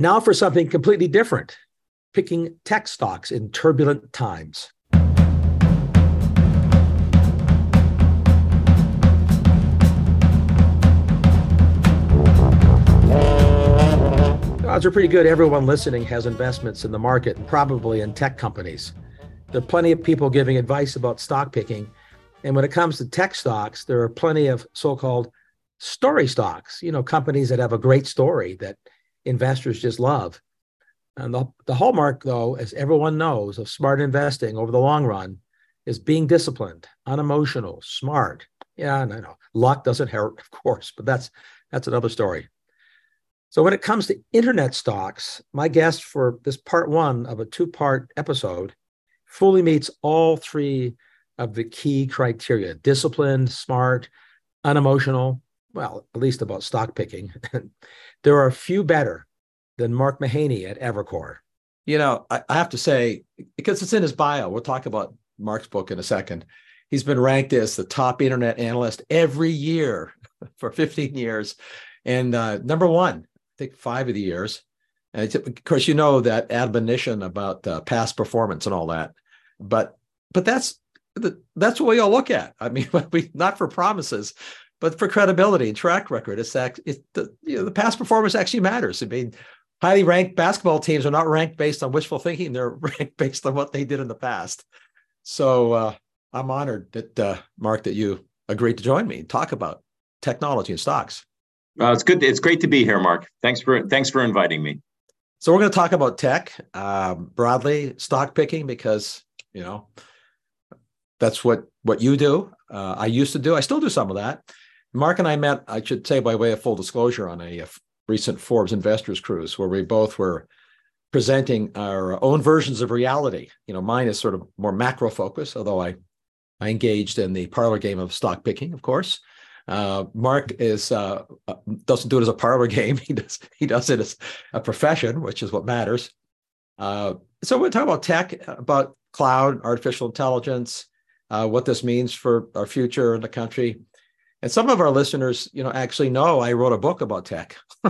Now for something completely different picking tech stocks in turbulent times. Odds are pretty good everyone listening has investments in the market and probably in tech companies. There are plenty of people giving advice about stock picking. And when it comes to tech stocks, there are plenty of so called story stocks, you know, companies that have a great story that investors just love. And the, the hallmark, though, as everyone knows, of smart investing over the long run is being disciplined, unemotional, smart. Yeah, and I know luck doesn't hurt, of course, but that's that's another story. So when it comes to internet stocks, my guest for this part one of a two-part episode fully meets all three of the key criteria: disciplined, smart, unemotional. Well, at least about stock picking. There are few better than Mark Mahaney at Evercore. You know, I, I have to say, because it's in his bio, we'll talk about Mark's book in a second. He's been ranked as the top internet analyst every year for 15 years. And uh, number one, I think five of the years. And of course, you know that admonition about uh, past performance and all that. But but that's that's what we all look at. I mean, we not for promises, but for credibility and track record, it's, it's the, you know, the past performance actually matters. I mean, highly ranked basketball teams are not ranked based on wishful thinking; they're ranked based on what they did in the past. So uh, I'm honored that uh, Mark that you agreed to join me and talk about technology and stocks. Well, it's good. It's great to be here, Mark. Thanks for thanks for inviting me. So we're going to talk about tech um, broadly, stock picking, because you know that's what what you do. Uh, I used to do. I still do some of that. Mark and I met, I should say, by way of full disclosure, on a, a recent Forbes Investors Cruise, where we both were presenting our own versions of reality. You know, mine is sort of more macro focused, although I I engaged in the parlor game of stock picking, of course. Uh, Mark is uh, uh doesn't do it as a parlor game. He does he does it as a profession, which is what matters. Uh, so we're talking about tech, about cloud, artificial intelligence, uh, what this means for our future in the country. And some of our listeners, you know, actually know I wrote a book about tech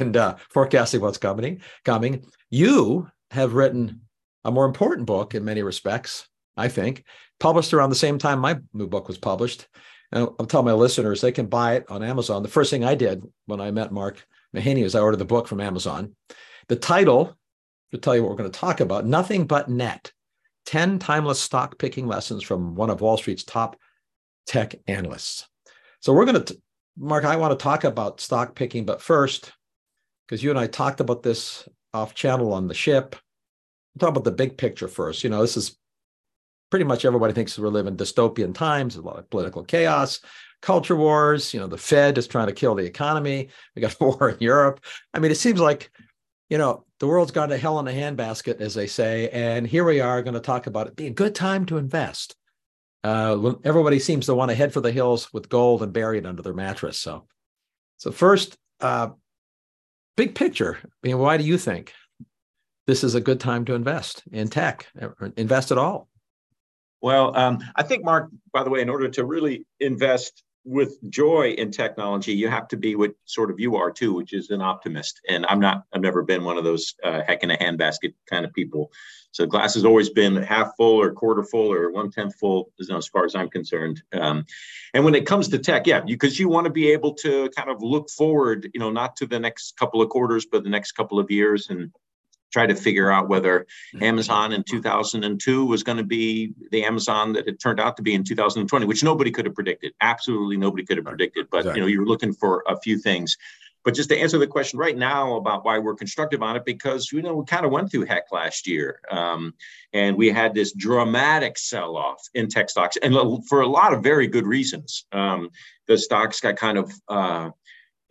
and uh, forecasting what's coming. Coming, you have written a more important book in many respects, I think, published around the same time my new book was published. And I'll tell my listeners they can buy it on Amazon. The first thing I did when I met Mark Mahaney was I ordered the book from Amazon. The title, to tell you what we're going to talk about, Nothing But Net 10 Timeless Stock Picking Lessons from one of Wall Street's top tech analysts. So we're going to, Mark, I want to talk about stock picking, but first, because you and I talked about this off channel on the ship, we'll talk about the big picture first. You know, this is pretty much everybody thinks we're living dystopian times, a lot of political chaos, culture wars. You know, the Fed is trying to kill the economy. We got war in Europe. I mean, it seems like, you know, the world's gone to hell in a handbasket, as they say. And here we are going to talk about it being a good time to invest uh, everybody seems to want to head for the hills with gold and bury it under their mattress. So, so first, uh, big picture. I mean, why do you think this is a good time to invest in tech? Invest at all? Well, um, I think, Mark. By the way, in order to really invest with joy in technology, you have to be what sort of you are too, which is an optimist. And I'm not. I've never been one of those uh, heck in a handbasket kind of people. So glass has always been half full or quarter full or one tenth full, you know, as far as I'm concerned. Um, and when it comes to tech, yeah, because you, you want to be able to kind of look forward, you know, not to the next couple of quarters, but the next couple of years and try to figure out whether mm-hmm. Amazon in 2002 was going to be the Amazon that it turned out to be in 2020, which nobody could have predicted. Absolutely nobody could have predicted. But exactly. you know, you're looking for a few things. But just to answer the question right now about why we're constructive on it, because you know we kind of went through heck last year, um, and we had this dramatic sell-off in tech stocks, and for a lot of very good reasons. Um, the stocks got kind of uh,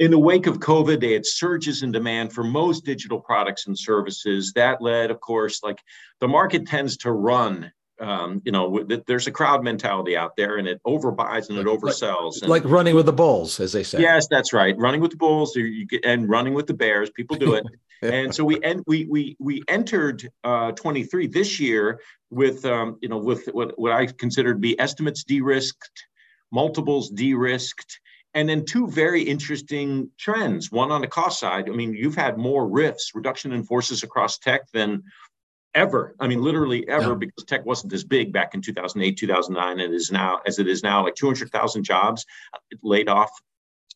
in the wake of COVID, they had surges in demand for most digital products and services. That led, of course, like the market tends to run um, you know, there's a crowd mentality out there, and it overbuys and it oversells. Like, like running with the bulls, as they say. Yes, that's right. Running with the bulls, get, and running with the bears. People do it, and so we and we we we entered uh, 23 this year with um, you know with what what I consider to be estimates de-risked, multiples de-risked, and then two very interesting trends. One on the cost side. I mean, you've had more RIFs reduction in forces across tech than ever. I mean, literally ever, yeah. because tech wasn't as big back in 2008, 2009, and it is now as it is now, like 200,000 jobs laid off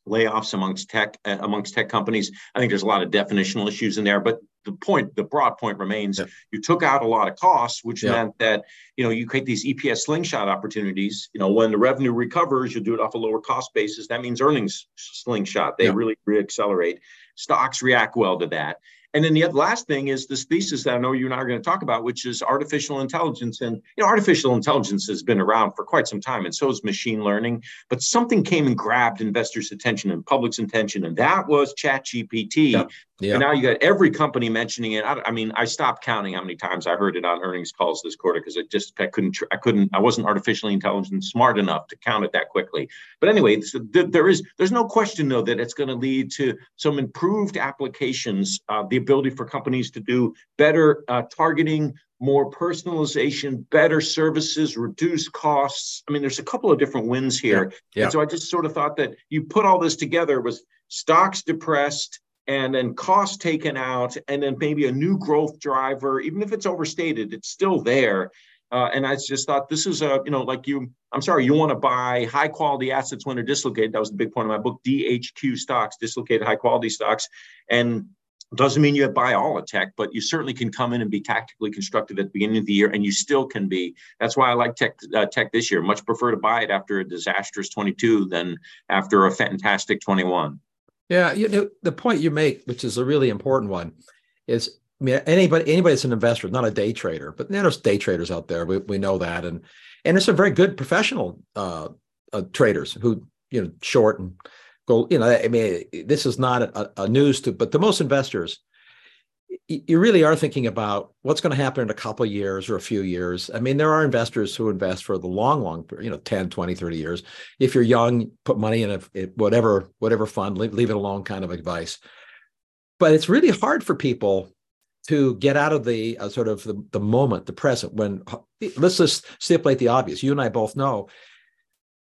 layoffs amongst tech uh, amongst tech companies. I think there's a lot of definitional issues in there, but the point, the broad point remains: yeah. you took out a lot of costs, which yeah. meant that you know you create these EPS slingshot opportunities. You know, when the revenue recovers, you do it off a lower cost basis. That means earnings slingshot. They yeah. really reaccelerate. Stocks react well to that. And then the last thing is this thesis that I know you and I are going to talk about, which is artificial intelligence. And you know, artificial intelligence has been around for quite some time, and so is machine learning. But something came and grabbed investors' attention and public's attention, and that was ChatGPT. Yep. And now you got every company mentioning it. I, I, mean, I stopped counting how many times I heard it on earnings calls this quarter because I just I couldn't I couldn't I wasn't artificially intelligent smart enough to count it that quickly. But anyway, so th- there is there's no question though that it's going to lead to some improved applications, uh, the ability for companies to do better uh, targeting, more personalization, better services, reduce costs. I mean, there's a couple of different wins here. Yeah. And so I just sort of thought that you put all this together was stocks depressed and then cost taken out, and then maybe a new growth driver, even if it's overstated, it's still there. Uh, and I just thought this is a, you know, like you, I'm sorry, you want to buy high quality assets when they're dislocated. That was the big point of my book, DHQ stocks, dislocated high quality stocks. And doesn't mean you buy all of tech, but you certainly can come in and be tactically constructive at the beginning of the year, and you still can be. That's why I like tech uh, tech this year. Much prefer to buy it after a disastrous 22 than after a fantastic 21. Yeah, you know the point you make, which is a really important one, is I mean anybody anybody that's an investor, not a day trader, but there's day traders out there. We we know that, and and there's some very good professional uh, uh, traders who you know short and go. You know, I mean, this is not a, a news to, but to most investors you really are thinking about what's going to happen in a couple years or a few years. I mean, there are investors who invest for the long, long, period, you know, 10, 20, 30 years. If you're young, put money in a whatever, whatever fund, leave, leave it alone kind of advice. But it's really hard for people to get out of the uh, sort of the, the moment, the present, when let's just stipulate the obvious. You and I both know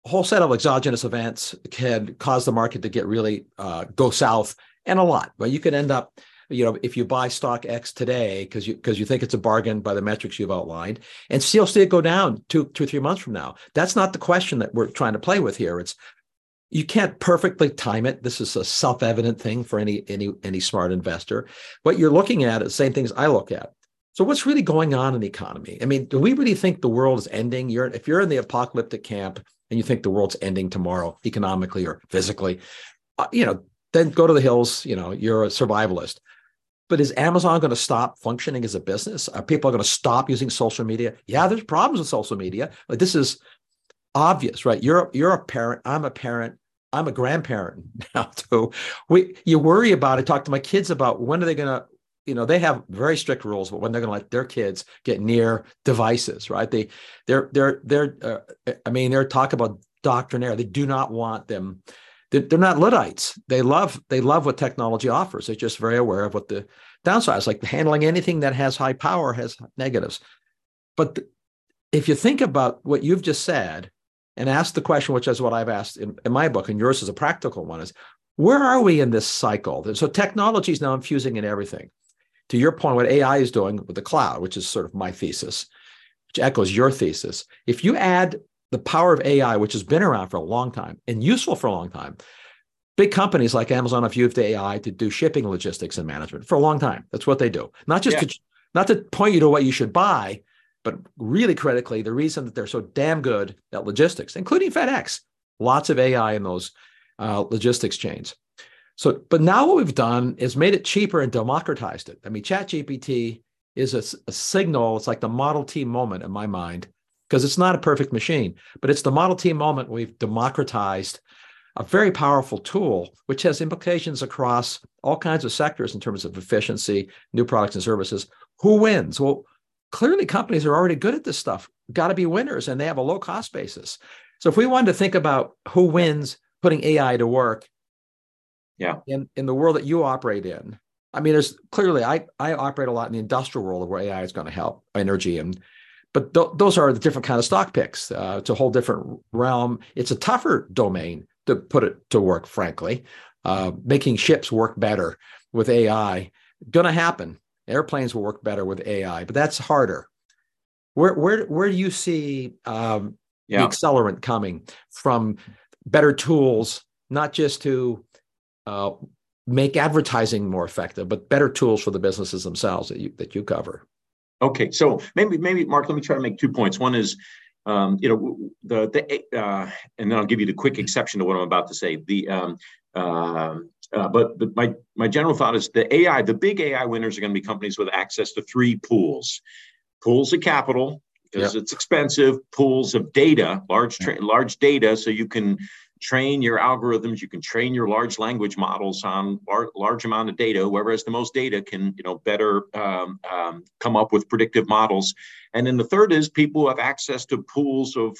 whole set of exogenous events can cause the market to get really uh, go south and a lot, but you could end up you know, if you buy stock X today because you because you think it's a bargain by the metrics you've outlined, and still see it go down two two three months from now. That's not the question that we're trying to play with here. It's you can't perfectly time it. This is a self-evident thing for any any any smart investor. What you're looking at is the same things I look at. So what's really going on in the economy? I mean, do we really think the world is ending? You're if you're in the apocalyptic camp and you think the world's ending tomorrow economically or physically, uh, you know, then go to the hills. You know, you're a survivalist. But is Amazon going to stop functioning as a business? Are people going to stop using social media? Yeah, there's problems with social media. Like this is obvious, right? You're you're a parent. I'm a parent. I'm a grandparent now too. We you worry about it. Talk to my kids about when are they going to you know they have very strict rules but when they're going to let their kids get near devices right they they're they're they're uh, i mean they're talking about doctrinaire they do not want them they're not Luddites. They love they love what technology offers. They're just very aware of what the downsides. Like handling anything that has high power has negatives. But if you think about what you've just said and ask the question, which is what I've asked in, in my book, and yours is a practical one, is where are we in this cycle? So technology is now infusing in everything. To your point, what AI is doing with the cloud, which is sort of my thesis, which echoes your thesis. If you add the power of AI, which has been around for a long time and useful for a long time. Big companies like Amazon have used AI to do shipping logistics and management for a long time. That's what they do. Not just yeah. to, not to point you to what you should buy, but really critically, the reason that they're so damn good at logistics, including FedEx, lots of AI in those uh, logistics chains. So, but now what we've done is made it cheaper and democratized it. I mean, ChatGPT is a, a signal. It's like the Model T moment in my mind because it's not a perfect machine, but it's the Model T moment we've democratized a very powerful tool, which has implications across all kinds of sectors in terms of efficiency, new products and services. Who wins? Well, clearly companies are already good at this stuff, got to be winners, and they have a low cost basis. So if we wanted to think about who wins putting AI to work, yeah, in, in the world that you operate in, I mean, there's clearly I I operate a lot in the industrial world where AI is going to help energy and but th- those are the different kind of stock picks. Uh, it's a whole different realm. It's a tougher domain to put it to work, frankly, uh, making ships work better with AI. Going to happen. Airplanes will work better with AI, but that's harder. Where where where do you see um, yeah. the accelerant coming from? Better tools, not just to uh, make advertising more effective, but better tools for the businesses themselves that you that you cover. Okay, so maybe maybe Mark, let me try to make two points. One is um, you know, the the uh, and then I'll give you the quick exception to what I'm about to say. The um, uh, uh, but but my my general thought is the AI, the big AI winners are going to be companies with access to three pools: pools of capital because yep. it's expensive, pools of data, large tra- large data, so you can train your algorithms you can train your large language models on large, large amount of data whoever has the most data can you know better um, um, come up with predictive models. And then the third is people who have access to pools of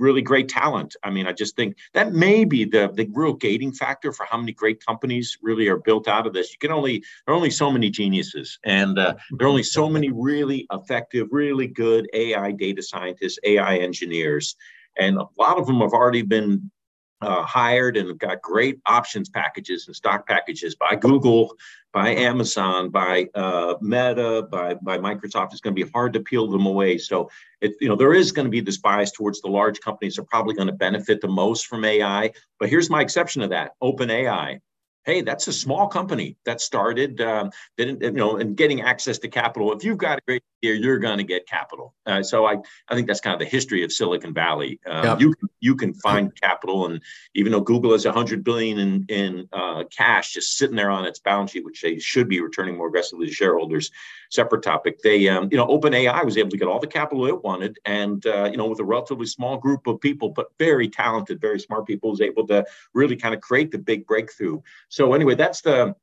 really great talent. I mean i just think that may be the the real gating factor for how many great companies really are built out of this. You can only there are only so many geniuses and uh, there are only so many really effective really good ai data scientists ai engineers and a lot of them have already been uh, hired and got great options packages and stock packages by Google, by Amazon, by uh, Meta, by by Microsoft. It's going to be hard to peel them away. So it you know there is going to be this bias towards the large companies are probably going to benefit the most from AI. But here's my exception to that: OpenAI hey, that's a small company that started, um, didn't you know, and getting access to capital. If you've got a great you're going to get capital. Uh, so I, I think that's kind of the history of Silicon Valley. Um, yep. You can you can find capital, and even though Google has 100 billion in in uh, cash just sitting there on its balance sheet, which they should be returning more aggressively to shareholders, separate topic. They, um, you know, OpenAI was able to get all the capital it wanted, and uh, you know, with a relatively small group of people, but very talented, very smart people, was able to really kind of create the big breakthrough. So anyway, that's the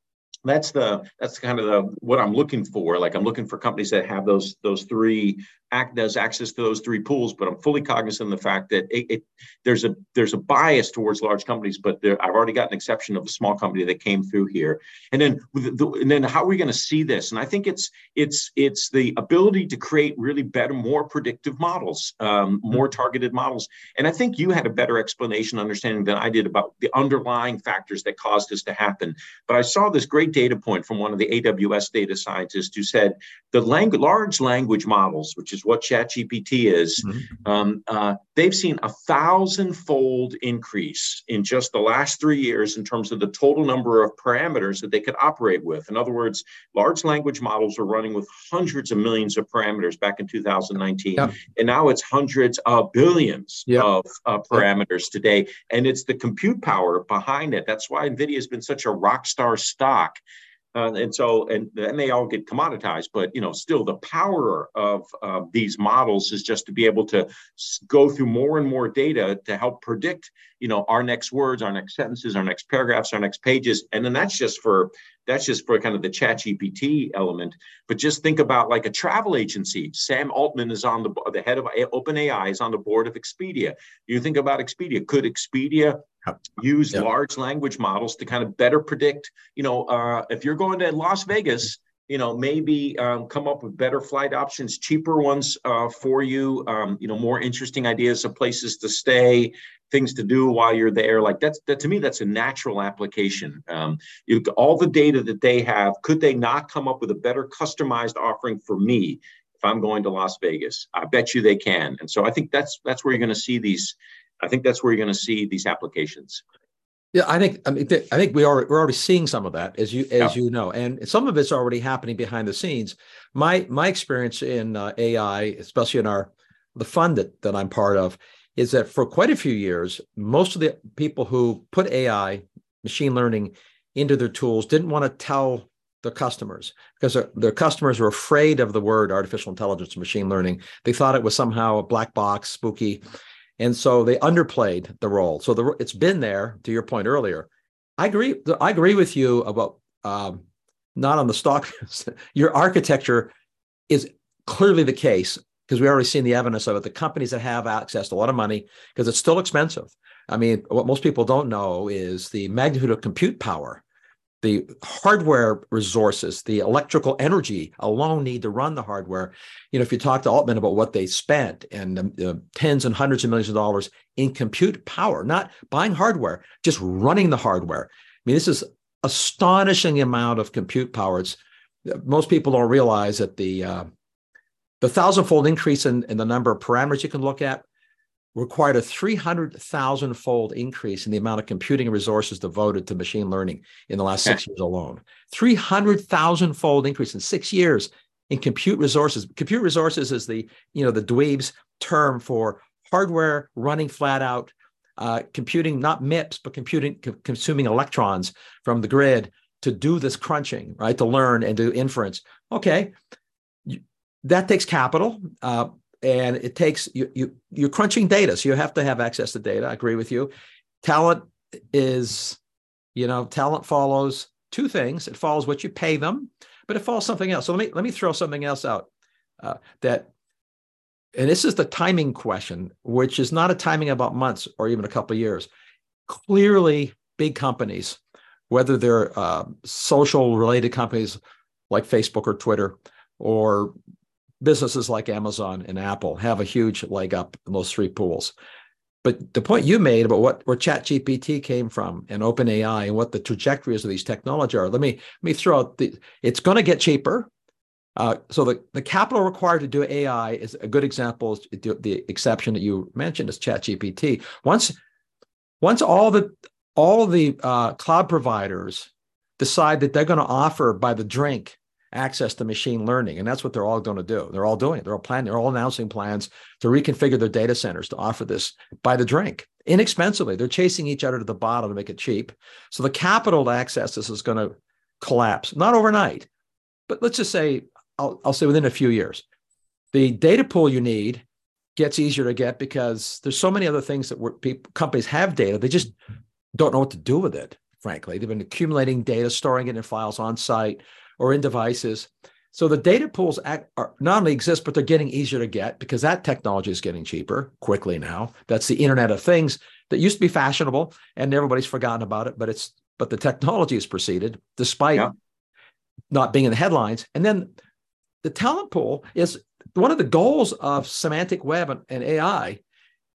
that's the that's kind of the what I'm looking for. Like I'm looking for companies that have those those three act does access to those three pools, but I'm fully cognizant of the fact that it, it there's a there's a bias towards large companies, but there, I've already got an exception of a small company that came through here. And then the, and then how are we going to see this? And I think it's it's it's the ability to create really better, more predictive models, um, more targeted models. And I think you had a better explanation, understanding than I did about the underlying factors that caused this to happen. But I saw this great data point from one of the AWS data scientists who said the language, large language models, which is what ChatGPT is, mm-hmm. um, uh, they've seen a thousand-fold increase in just the last three years in terms of the total number of parameters that they could operate with. In other words, large language models were running with hundreds of millions of parameters back in 2019, yep. and now it's hundreds of billions of uh, parameters today, and it's the compute power behind it. That's why NVIDIA has been such a rock star stock uh, and so, and then they all get commoditized, but you know, still the power of uh, these models is just to be able to go through more and more data to help predict, you know, our next words, our next sentences, our next paragraphs, our next pages, and then that's just for that's just for kind of the chat gpt element. But just think about like a travel agency. Sam altman is on the the head of openai is on the board of expedia. You think about expedia. Could expedia use large language models to kind of better predict you know uh, if you're going to las vegas you know maybe um, come up with better flight options cheaper ones uh, for you um, you know more interesting ideas of places to stay things to do while you're there. Like that's that to me that's a natural application. Um, you, all the data that they have could they not come up with a better customized offering for me if i'm going to las vegas? I bet you they can. And so i think that's that's where you're going to see these i think that's where you're going to see these applications yeah, I think I mean I think we are we're already seeing some of that as you as yeah. you know, and some of it's already happening behind the scenes. My my experience in uh, AI, especially in our the fund that that I'm part of, is that for quite a few years, most of the people who put AI, machine learning, into their tools didn't want to tell their customers because their, their customers were afraid of the word artificial intelligence and machine learning. They thought it was somehow a black box, spooky, and so they underplayed the role. So the, it's been there. To your point earlier, I agree. I agree with you about um, not on the stock. your architecture is clearly the case because we already seen the evidence of it. The companies that have access to a lot of money, because it's still expensive. I mean, what most people don't know is the magnitude of compute power the hardware resources, the electrical energy alone need to run the hardware. You know, if you talk to Altman about what they spent and uh, tens and hundreds of millions of dollars in compute power, not buying hardware, just running the hardware. I mean, this is astonishing amount of compute power. It's most people don't realize that the uh, the thousandfold increase in, in the number of parameters you can look at required a 300,000 fold increase in the amount of computing resources devoted to machine learning in the last six years alone. 300,000 fold increase in six years in compute resources. Compute resources is the, you know, the dweeb's term for hardware running flat out, uh, computing, not MIPS, but computing, co- consuming electrons from the grid to do this crunching, right? To learn and do inference. Okay. That takes capital. Uh, and it takes you you you're crunching data so you have to have access to data. I agree with you. Talent is you know talent follows two things. It follows what you pay them but it follows something else. So let me let me throw something else out uh, that and this is the timing question which is not a timing about months or even a couple of years. Clearly big companies whether they're uh, social related companies like facebook or twitter or businesses like Amazon and Apple have a huge leg up in those three pools. But the point you made about what where ChatGPT came from and OpenAI and what the trajectories of these technology are, let me let me throw out the it's going to get cheaper. Uh, so the, the capital required to do AI is a good example. The exception that you mentioned is ChatGPT. Once once all the all the uh, cloud providers decide that they're going to offer by the drink access to machine learning. And that's what they're all going to do. They're all doing. It. They're all planning. They're all announcing plans to reconfigure their data centers to offer this by the drink inexpensively. They're chasing each other to the bottom to make it cheap. So the capital to access this is going to collapse, not overnight, but let's just say, I'll, I'll say within a few years. The data pool you need gets easier to get because there's so many other things that people, companies have data. They just don't know what to do with it, frankly. They've been accumulating data, storing it in files on site or in devices. So the data pools act, are, not only exist, but they're getting easier to get because that technology is getting cheaper quickly now. That's the Internet of Things that used to be fashionable, and everybody's forgotten about it. But it's but the technology has proceeded despite yeah. not being in the headlines. And then the talent pool is one of the goals of semantic web and, and AI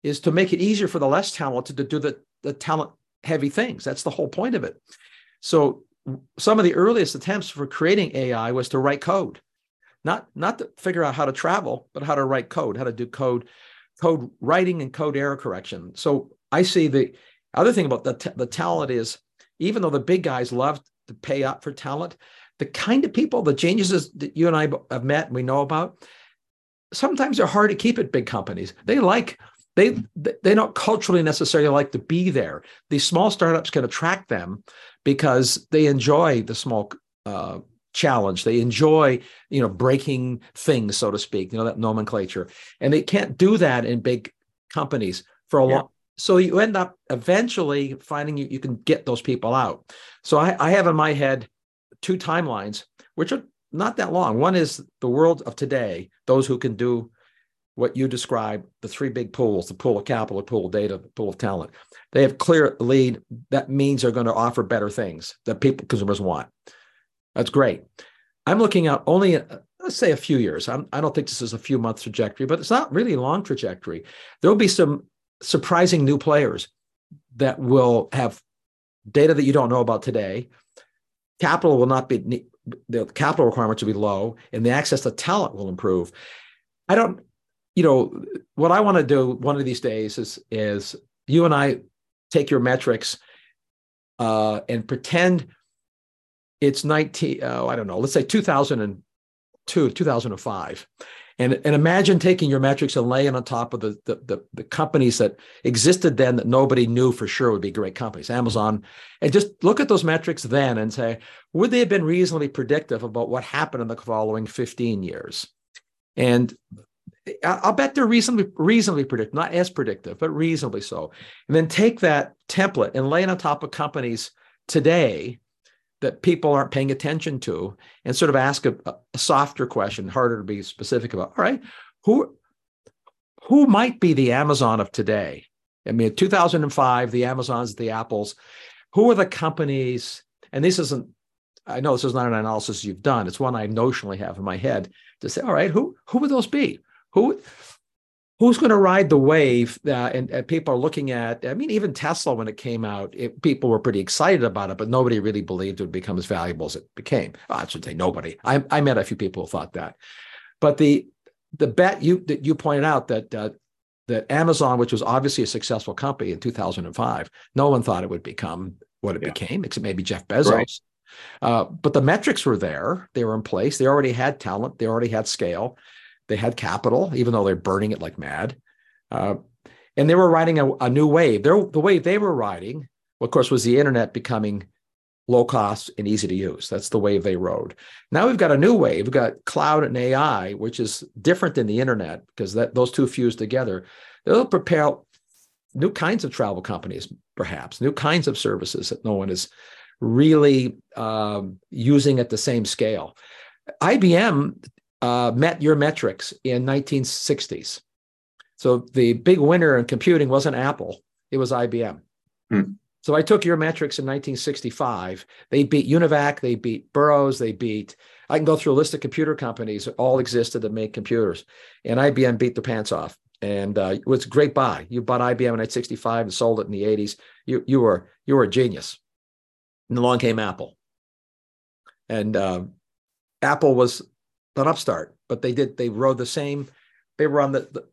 is to make it easier for the less talented to do the, the talent heavy things. That's the whole point of it. So some of the earliest attempts for creating AI was to write code, not not to figure out how to travel, but how to write code, how to do code, code writing and code error correction. So I see the other thing about the t- the talent is even though the big guys love to pay up for talent, the kind of people, the geniuses that you and I have met and we know about, sometimes they're hard to keep at big companies. They like they they don't culturally necessarily like to be there. These small startups can attract them because they enjoy the small uh, challenge. They enjoy, you know, breaking things, so to speak, you know, that nomenclature. And they can't do that in big companies for a yeah. long. So you end up eventually finding you, you can get those people out. So I, I have in my head two timelines, which are not that long. One is the world of today, those who can do what you describe the three big pools the pool of capital the pool of data the pool of talent. They have clear lead. That means they're going to offer better things that people consumers want. That's great. I'm looking at only uh, let's say a few years. I'm, i do not think this is a few month trajectory but it's not really a long trajectory. There'll be some surprising new players that will have data that you don't know about today. Capital will not be the capital requirements will be low and the access to talent will improve. I don't you know, what I want to do one of these days is is you and I take your metrics uh, and pretend it's 19, oh, I don't know, let's say 2002, 2005. And, and imagine taking your metrics and laying on top of the, the, the, the, companies that existed then that nobody knew for sure would be great companies, Amazon, and just look at those metrics then and say, would they have been reasonably predictive about what happened in the following 15 years? And I'll bet they're reasonably reasonably predictive, not as predictive, but reasonably so. And then take that template and lay it on top of companies today that people aren't paying attention to, and sort of ask a, a softer question, harder to be specific about. All right, who who might be the Amazon of today? I mean, 2005, the Amazons, the Apples. Who are the companies and this isn't I know this is not an analysis you've done. It's one I notionally have in my head to say, all right, who who would those be? Who who's going to ride the wave? Uh, and, and, people are looking at. I mean, even Tesla when it came out, it, people were pretty excited about it, but nobody really believed it would become as valuable as it became. Well, I should say nobody. I, I met a few people who thought that, but the the bet you that you pointed out that uh, that Amazon, which was obviously a successful company in 2005, no one thought it would become what it yeah. became, except maybe Jeff Bezos. Right. Uh, but the metrics were there, they were in place. They already had talent, they already had scale, they had capital, even though they're burning it like mad. Uh, and they were riding a, a new wave. They're, the wave they were riding, of course, was the internet becoming low cost and easy to use. That's the wave they rode. Now we've got a new wave. We've got cloud and AI, which is different than the internet because that those two fused together. They'll prepare new kinds of travel companies, perhaps new kinds of services that no one is really um, using at the same scale. IBM uh, met your metrics in 1960s. So the big winner in computing wasn't Apple, it was IBM. Hmm. So I took your metrics in 1965. They beat Univac, they beat Burroughs, they beat, I can go through a list of computer companies that all existed that made computers. And IBM beat their pants off. And uh, it was a great buy. You bought IBM in 1965 and sold it in the 80s. You, you, were, you were a genius. And along came Apple. And uh, Apple was an upstart, but they did, they rode the same, they were on the, the,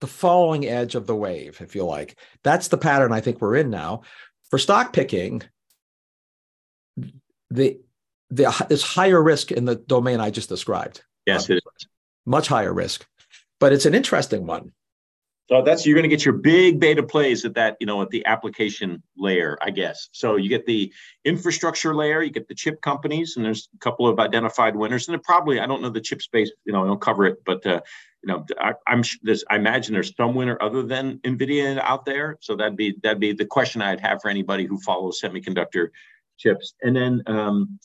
the following edge of the wave, if you like. That's the pattern I think we're in now. For stock picking, the the there's higher risk in the domain I just described. Yes, it is. Much higher risk, but it's an interesting one. So that's you're going to get your big beta plays at that, you know, at the application layer, I guess. So you get the infrastructure layer, you get the chip companies, and there's a couple of identified winners. And probably, I don't know the chip space, you know, I don't cover it, but uh, you know, I, am there's, I imagine there's some winner other than Nvidia out there. So that'd be that'd be the question I'd have for anybody who follows semiconductor chips. And then um,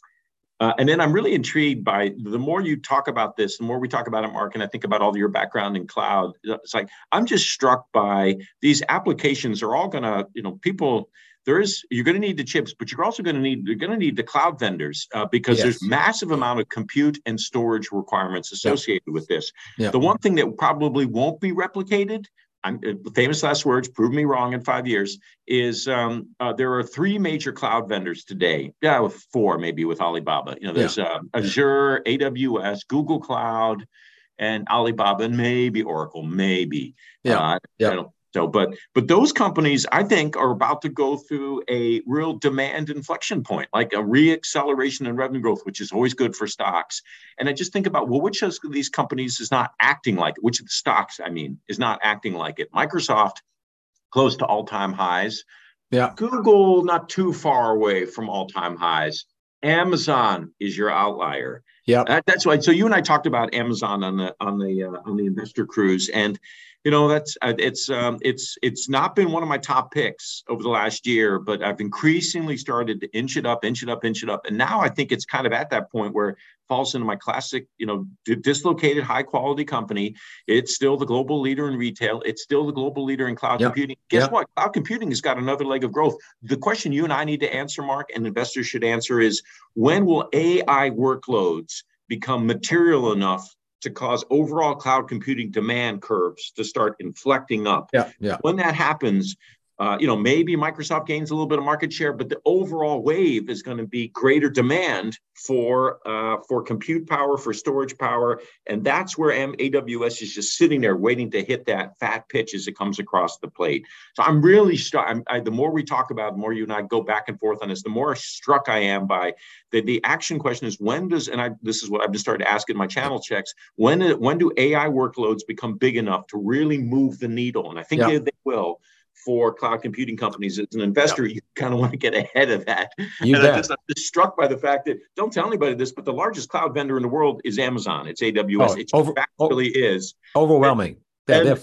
uh, and then I'm really intrigued by the more you talk about this, the more we talk about it, Mark, and I think about all your background in cloud. It's like I'm just struck by these applications are all going to, you know, people. There is you're going to need the chips, but you're also going to need you're going to need the cloud vendors uh, because yes. there's massive amount of compute and storage requirements associated with this. The one thing that probably won't be replicated I'm, uh, famous last words, prove me wrong in five years, is um, uh, there are three major cloud vendors today. Yeah, with four maybe with Alibaba. You know, there's yeah. uh, Azure, AWS, Google Cloud, and Alibaba, and maybe Oracle, maybe. Yeah. Uh, yeah. So, but but those companies, I think, are about to go through a real demand inflection point, like a reacceleration in revenue growth, which is always good for stocks. And I just think about well, which of these companies is not acting like it? Which of the stocks, I mean, is not acting like it? Microsoft, close to all-time highs. Yeah. Google, not too far away from all-time highs. Amazon is your outlier. Yeah, that, that's why. So you and I talked about Amazon on the on the uh, on the investor cruise, and you know that's uh, it's um, it's it's not been one of my top picks over the last year, but I've increasingly started to inch it up, inch it up, inch it up, and now I think it's kind of at that point where it falls into my classic, you know, dislocated high quality company. It's still the global leader in retail. It's still the global leader in cloud yep. computing. Guess yep. what? Cloud computing has got another leg of growth. The question you and I need to answer, Mark, and investors should answer is when will AI workloads become material enough to cause overall cloud computing demand curves to start inflecting up. Yeah, yeah. When that happens, uh, you know, maybe Microsoft gains a little bit of market share, but the overall wave is going to be greater demand for uh, for compute power, for storage power, and that's where AWS is just sitting there waiting to hit that fat pitch as it comes across the plate. So I'm really struck. the more we talk about, the more you and I go back and forth on this, the more struck I am by the the action question is when does and I this is what I've just started asking my channel checks when when do AI workloads become big enough to really move the needle? And I think yeah. they, they will for cloud computing companies. As an investor you kind of want to get ahead of that. You and bet. I'm, just, I'm just struck by the fact that don't tell anybody this but the largest cloud vendor in the world is amazon. It's aws oh, it over, oh, actually is. overwhelming. and,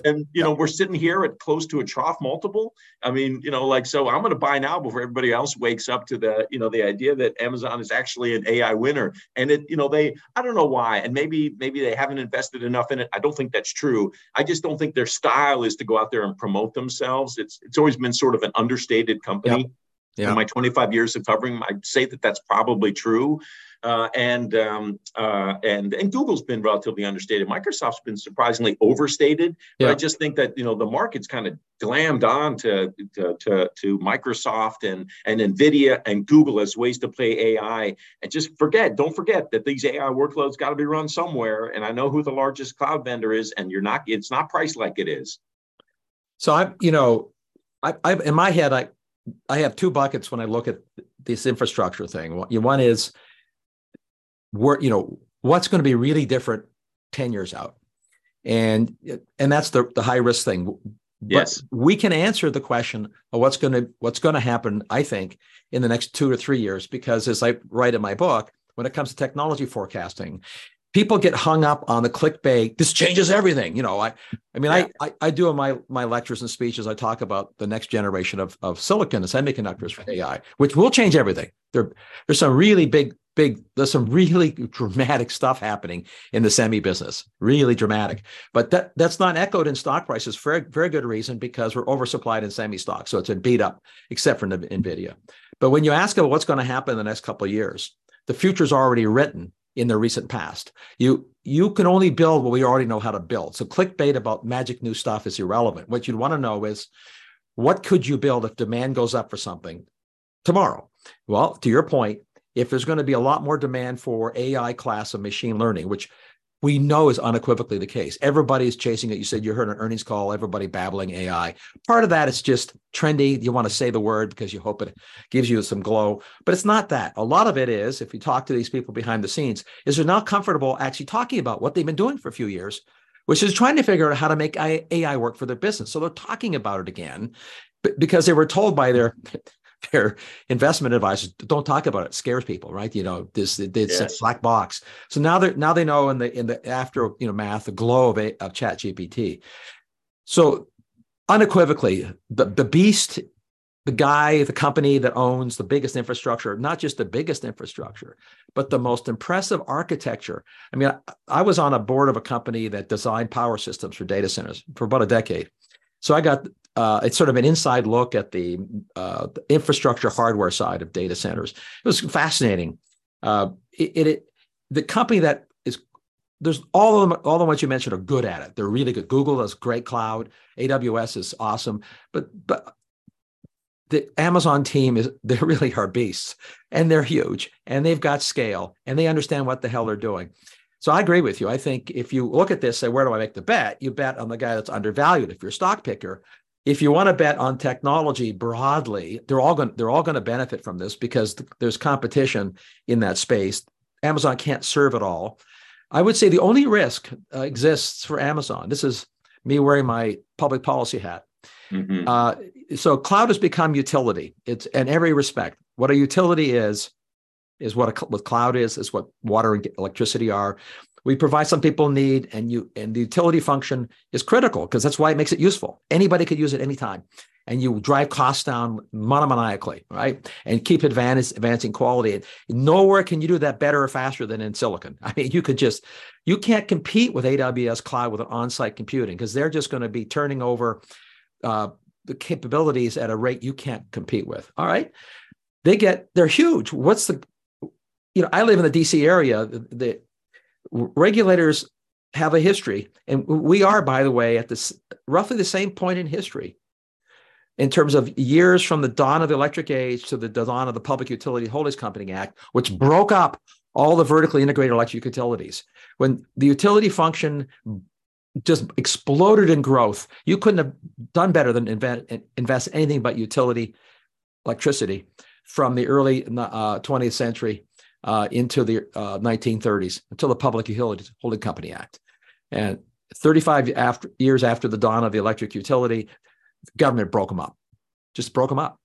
and, you know we're sitting here at close to a trough multiple. I mean you know like so i'm going to buy now before everybody else wakes up to the you know the idea that amazon is actually an ai winner. And it you know they i don't know why and maybe maybe they haven't invested enough in it. I don't think that's true. I just don't think their style is to go out there and promote themselves. It's it's always been sort of an understated company. Yeah. In my 25 years of covering, I'd say that that's probably true. Uh, and um, uh, and and Google's been relatively understated. Microsoft's been surprisingly overstated. But. I just think that you know the market's kind of glammed on to, to, to, to, Microsoft and, and NVIDIA and Google as ways to play AI. And just forget, don't forget that these AI workloads got to be run somewhere. And I know who the largest cloud vendor is, and you're not, it's not priced like it is. So I, you know, I, I in my head, I, I have two buckets when I look at this infrastructure thing. One is, where, you know, what's going to be really different 10 years out? And, and that's the, the high risk thing but yes. we can answer the question of what's going to what's going to happen i think in the next two or three years because as i write in my book when it comes to technology forecasting people get hung up on the clickbait this changes everything you know i i mean yeah. I, I, I do in my my lectures and speeches i talk about the next generation of of silicon and semiconductors for ai which will change everything there there's some really big big there's some really dramatic stuff happening in the semi business really dramatic. But that that's not echoed in stock prices for a very good reason because we're oversupplied in semi stock so it's a beat up except for nvidia. But when you ask about what's going to happen in the next couple of years the future's already written in the recent past. You you can only build what we already know how to build. So clickbait about magic new stuff is irrelevant. What you'd want to know is what could you build if demand goes up for something tomorrow? Well to your point if there's going to be a lot more demand for AI class of machine learning, which we know is unequivocally the case. Everybody's chasing it. You said you heard an earnings call, everybody babbling AI. Part of that is just trendy. You want to say the word because you hope it gives you some glow, but it's not that. A lot of it is, if you talk to these people behind the scenes, is they're not comfortable actually talking about what they've been doing for a few years, which is trying to figure out how to make AI work for their business. So they're talking about it again because they were told by their their investment advisors don't talk about it. it scares people right? You know this it's yes. a black box. So now they now they know in the in the after you know math the glow of, a, of chat gpt so unequivocally the, the beast the guy the company that owns the biggest infrastructure not just the biggest infrastructure but the most impressive architecture. I mean I, I was on a board of a company that designed power systems for data centers for about a decade. So I got uh, it's sort of an inside look at the, uh, the, infrastructure hardware side of data centers. It was fascinating. Uh, it, it, the company that is there's all of them all the ones you mentioned are good at it. They're really good. Google is great cloud. AWS is awesome, but but the Amazon team is they really are beasts and they're huge and they've got scale and they understand what the hell they're doing. So I agree with you. I think if you look at this, say, where do I make the bet? You bet on the guy that's undervalued. If you're a stock picker, if you want to bet on technology broadly, they're all going they're all going to benefit from this because there's competition in that space. Amazon can't serve it all. I would say the only risk uh, exists for Amazon. This is me wearing my public policy hat. Mm-hmm. Uh, so cloud has become utility. It's in every respect. What a utility is is what a what cloud is is what water and electricity are we provide some people need and you and the utility function is critical because that's why it makes it useful. Anybody could use it anytime and you drive costs down monomaniacally right? And keep advance, advancing quality. And nowhere can you do that better or faster than in silicon. I mean you could just you can't compete with aws cloud with an on-site computing because they're just going to be turning over uh, the capabilities at a rate you can't compete with all right? They get they're huge. What's the you know i live in the dc area the, the regulators have a history, and we are, by the way, at this roughly the same point in history in terms of years from the dawn of the electric age to the dawn of the Public Utility Holdings Company Act, which broke up all the vertically integrated electric utilities. When the utility function just exploded in growth, you couldn't have done better than invent, invest anything but utility electricity from the early uh, 20th century uh, into the uh, 1930s until the Public Utilities Holding Company Act. And 35 after, years after the dawn of the electric utility, government broke them up, just broke them up.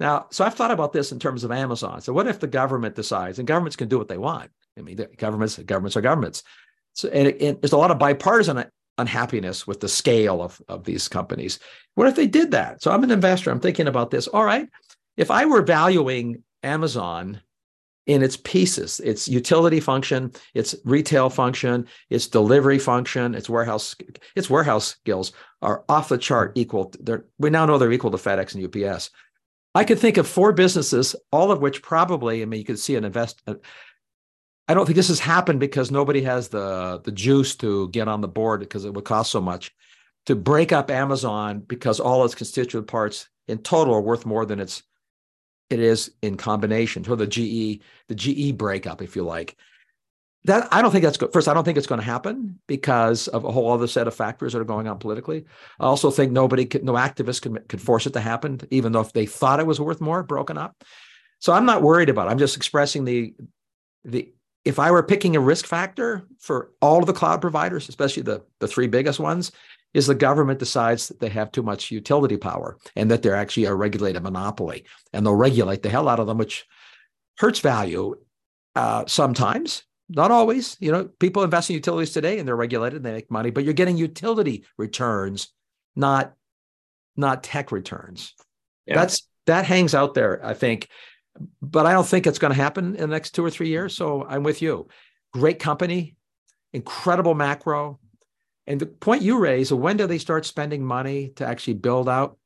Now, so I've thought about this in terms of Amazon. So, what if the government decides, and governments can do what they want? I mean, governments, governments are governments. So, and, and there's a lot of bipartisan unhappiness with the scale of, of these companies. What if they did that? So, I'm an investor. I'm thinking about this. All right, if I were valuing Amazon in its pieces its utility function its retail function its delivery function its warehouse its warehouse skills are off the chart equal they're, we now know they're equal to fedex and ups I could think of four businesses, all of which probably, I mean, you could see an invest. Uh, I don't think this has happened because nobody has the the juice to get on the board because it would cost so much to break up Amazon because all its constituent parts in total are worth more than it's it is in combination. So the GE the GE breakup, if you like. That I don't think that's good. First, I don't think it's going to happen because of a whole other set of factors that are going on politically. I also think nobody, could, no activist could, could force it to happen, even though if they thought it was worth more, broken up. So I'm not worried about it. I'm just expressing the the if I were picking a risk factor for all of the cloud providers, especially the the three biggest ones, is the government decides that they have too much utility power and that they're actually a regulated monopoly, and they'll regulate the hell out of them, which hurts value uh, sometimes not always. You know, people invest in utilities today and they're regulated and they make money, but you're getting utility returns, not not tech returns. Yeah. That's that hangs out there, I think. But I don't think it's going to happen in the next two or three years. So I'm with you. Great company, incredible macro. And the point you raise, when do they start spending money to actually build out?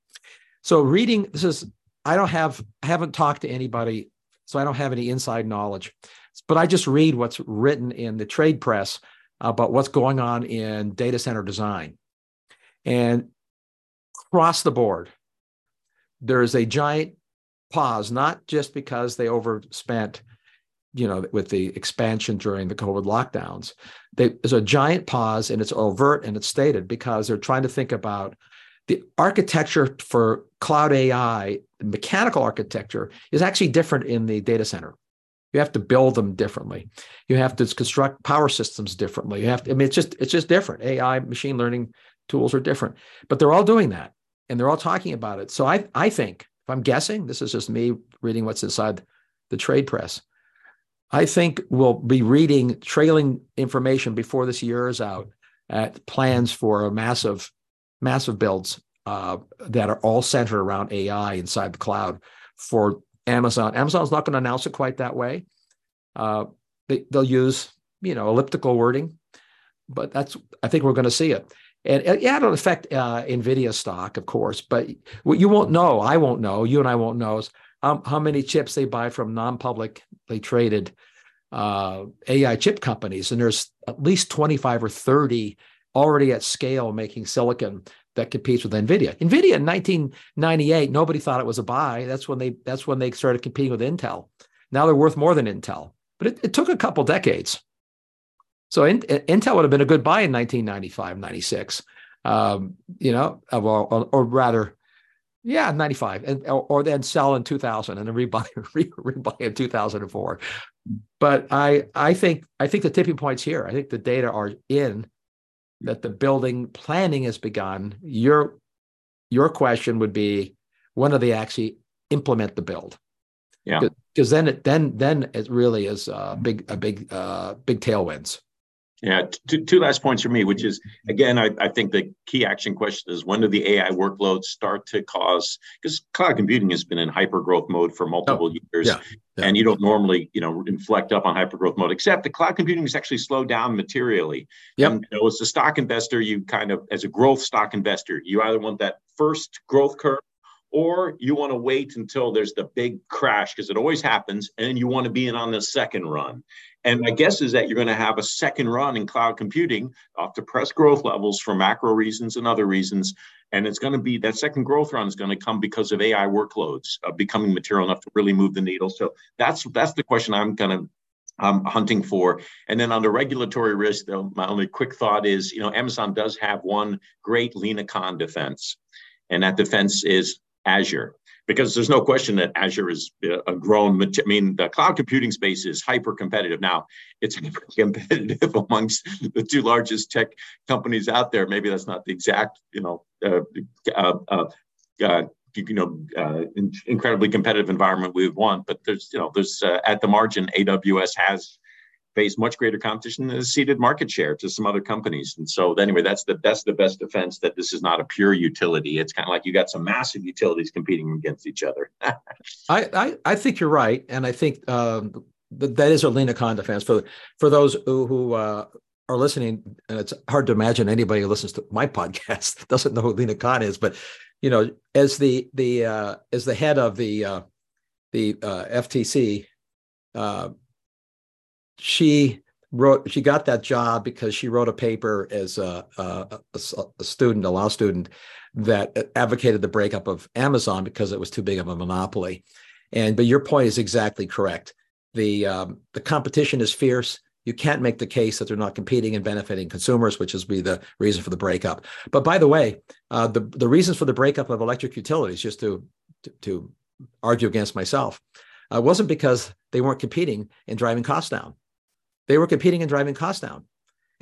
So reading, this is, I don't have, I haven't talked to anybody, so I don't have any inside knowledge. But I just read what's written in the trade press about what's going on in data center design. And across the board, there is a giant pause, not just because they overspent, you know, with the expansion during the COVID lockdowns. They, there's a giant pause, and it's overt and it's stated because they're trying to think about the architecture for cloud AI, the mechanical architecture is actually different in the data center. You have to build them differently. You have to construct power systems differently. You have to, I mean, it's just it's just different. AI, machine learning tools are different, but they're all doing that and they're all talking about it. So I I think if I'm guessing, this is just me reading what's inside the trade press. I think we'll be reading trailing information before this year is out at plans for massive, massive builds uh, that are all centered around AI inside the cloud for Amazon. Amazon's not going to announce it quite that way. Uh, they, they'll use you know elliptical wording, but that's I think we're going to see it. And yeah, it'll affect uh, Nvidia stock, of course, but what you won't know, I won't know, you and I won't know, is um, how many chips they buy from traded uh, AI chip companies, and there's at least 25 or 30 already at scale making silicon that competes with Nvidia. Nvidia in 1998, nobody thought it was a buy. That's when they that's when they started competing with Intel. Now they're worth more than Intel, but it, it took a couple decades. So in, Intel would have been a good buy in 1995, 96. Um, you know, or, or, rather, yeah, 95, and or, or, then sell in 2000 and then rebuy, re, rebuy in 2004. But I I think I think the tipping points here. I think the data are in that the building planning has begun, your your question would be when do they actually implement the build? Yeah, because then it then then it really is a big a big uh, big tailwinds. Yeah, two, two last points for me, which is again, I, I think the key action question is when do the AI workloads start to cause because cloud computing has been in hyper growth mode for multiple oh, years, yeah, yeah. and you don't normally you know inflect up on hyper growth mode, except the cloud computing has actually slowed down materially. Yep. And, you know, as a stock investor, you kind of as a growth stock investor, you either want that first growth curve or you want to wait until there's the big crash because it always happens and you want to be in on the second run and my guess is that you're going to have a second run in cloud computing off depressed growth levels for macro reasons and other reasons. And it's going to be that second growth run is going to come because of AI workloads uh, becoming material enough to really move the needle. So that's that's the question I'm going to I'm hunting for. And then on the regulatory risk, though, my only quick thought is, you know, Amazon does have one great Lina Khan defense, and that defense is Azure because there's no question that Azure is a grown. I mean, the cloud computing space is hyper competitive now. It's competitive amongst the two largest tech companies out there. Maybe that's not the exact, you know, uh, uh, uh, uh you know, uh, incredibly competitive environment we would want. But there's, you know, there's uh, at the margin, AWS has face much greater competition and ceded market share to some other companies. And so anyway, that's the that's the best defense that this is not a pure utility. It's kind of like you got some massive utilities competing against each other. I, I, I think you're right, and I think um, that, is a Lina Khan defense for for those who, who uh, are listening. And it's hard to imagine anybody who listens to my podcast doesn't know who Lina Khan is, but you know, as the the uh, as the head of the uh, the uh, FTC, uh, she wrote she got that job because she wrote a paper as a, a, a, student, a law student, that advocated the breakup of Amazon because it was too big of a monopoly. And but your point is exactly correct. The um, the competition is fierce. You can't make the case that they're not competing and benefiting consumers, which is be the reason for the breakup. But by the way, uh, the the reasons for the breakup of electric utilities, just to to, to argue against myself, uh, wasn't because they weren't competing and driving costs down. They were competing and driving costs down.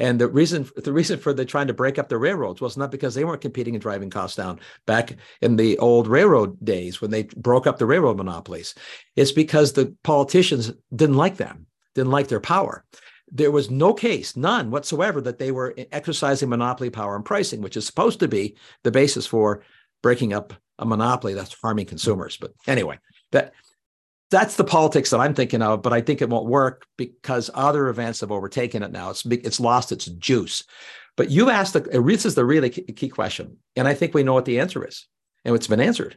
And the reason the reason for the trying to break up the railroads was not because they weren't competing and driving costs down back in the old railroad days when they broke up the railroad monopolies. It's because the politicians didn't like them, didn't like their power. There was no case, none whatsoever, that they were exercising monopoly power and pricing, which is supposed to be the basis for breaking up a monopoly that's harming consumers. But anyway, that that's the politics that I'm thinking of, but I think it won't work because other events have overtaken it now. It's it's lost its juice. But you asked the this is the really key question, and I think we know what the answer is, and it's been answered.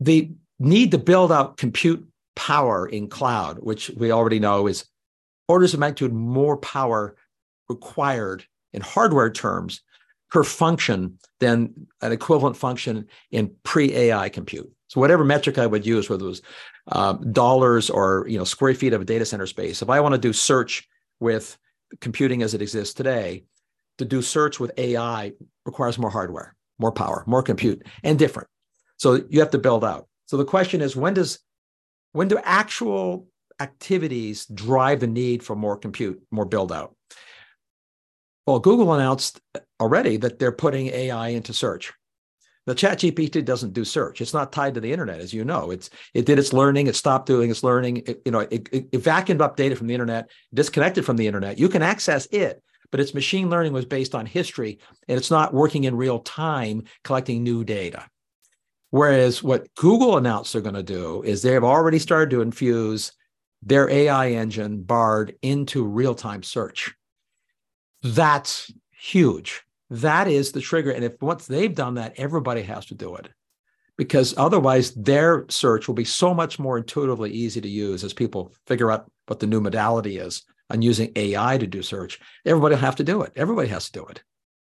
The need to build out compute power in cloud, which we already know is orders of magnitude more power required in hardware terms per function than an equivalent function in pre-AI compute. So whatever metric I would use, whether it was um, dollars or you know square feet of a data center space, if I want to do search with computing as it exists today, to do search with AI requires more hardware, more power, more compute, and different. So you have to build out. So the question is, when does when do actual activities drive the need for more compute, more build out? Well, Google announced already that they're putting AI into search. The ChatGPT doesn't do search. It's not tied to the internet, as you know. It's it did its learning, it stopped doing its learning, it, you know, it, it, it vacuumed up data from the internet, disconnected from the internet. You can access it, but its machine learning was based on history and it's not working in real time collecting new data. Whereas what Google announced they're going to do is they have already started to infuse their AI engine, Bard, into real time search. That's huge that is the trigger. And if once they've done that, everybody has to do it because otherwise their search will be so much more intuitively easy to use as people figure out what the new modality is on using AI to do search. Everybody will have to do it. Everybody has to do it.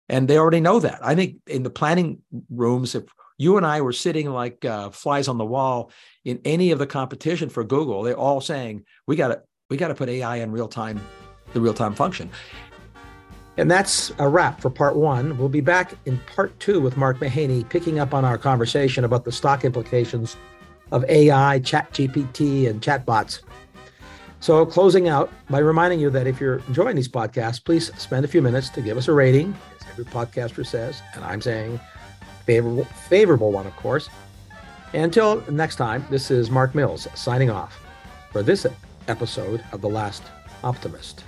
And they already know that. I think in the planning rooms, if you and I were sitting like uh, flies on the wall in any of the competition for Google, they're all saying, we got to we got to put AI in real time, the real time function. And that's a wrap for part one. We'll be back in part two with Mark Mahaney, picking up on our conversation about the stock implications of AI, ChatGPT, and chatbots. So, closing out by reminding you that if you're enjoying these podcasts, please spend a few minutes to give us a rating, as every podcaster says, and I'm saying favorable, favorable one, of course. Until next time, this is Mark Mills signing off for this episode of The Last Optimist.